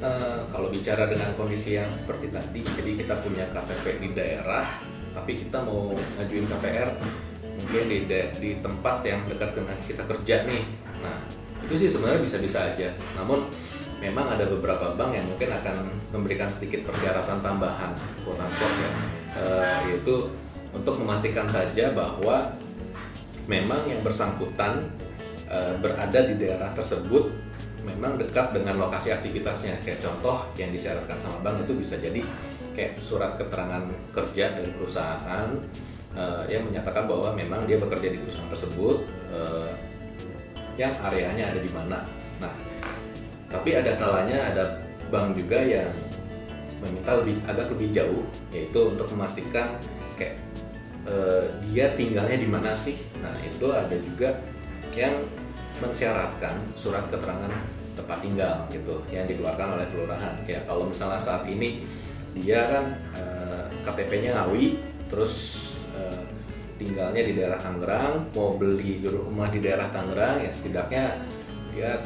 eh, kalau bicara dengan kondisi yang seperti tadi, jadi kita punya KTP di daerah, tapi kita mau ngajuin KPR mungkin di di tempat yang dekat dengan kita kerja nih. Nah, itu sih sebenarnya bisa-bisa aja. Namun memang ada beberapa bank yang mungkin akan memberikan sedikit persyaratan tambahan, quote unquote ya, Eh, yaitu untuk memastikan saja bahwa memang yang bersangkutan eh, berada di daerah tersebut memang dekat dengan lokasi aktivitasnya. Kayak contoh yang disyaratkan sama bank itu bisa jadi kayak surat keterangan kerja dari perusahaan eh, yang menyatakan bahwa memang dia bekerja di perusahaan tersebut eh, yang areanya ada di mana. Nah, tapi ada kalanya ada bank juga yang meminta lebih agak lebih jauh yaitu untuk memastikan kayak eh, dia tinggalnya di mana sih. Nah, itu ada juga yang mensyaratkan surat keterangan tempat tinggal gitu yang dikeluarkan oleh kelurahan. Kayak kalau misalnya saat ini dia kan eh, KTP-nya Ngawi, terus eh, tinggalnya di daerah Tangerang, mau beli rumah di daerah Tangerang ya setidaknya dia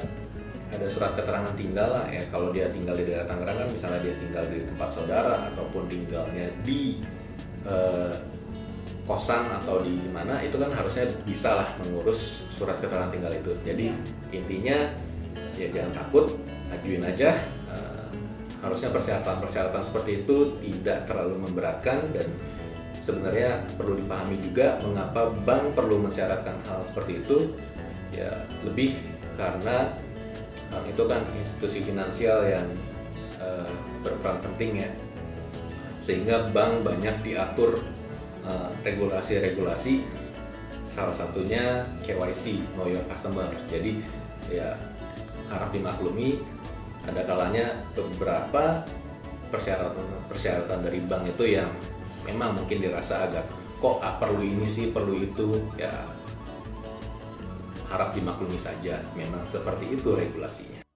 ada surat keterangan tinggal lah ya kalau dia tinggal di daerah Tangerang kan misalnya dia tinggal di tempat saudara ataupun tinggalnya di eh, kosan atau di mana itu kan harusnya bisa lah mengurus surat keterangan tinggal itu. Jadi intinya ya jangan takut ajuin aja Eh, harusnya persyaratan-persyaratan seperti itu tidak terlalu memberatkan dan sebenarnya perlu dipahami juga mengapa bank perlu mensyaratkan hal seperti itu. Ya lebih karena bank itu kan institusi finansial yang eh, berperan penting ya. Sehingga bank banyak diatur eh, regulasi-regulasi salah satunya KYC know your customer. Jadi ya harap dimaklumi ada kalanya beberapa persyaratan persyaratan dari bank itu yang memang mungkin dirasa agak kok ah, perlu ini sih perlu itu? Ya harap dimaklumi saja. Memang seperti itu regulasinya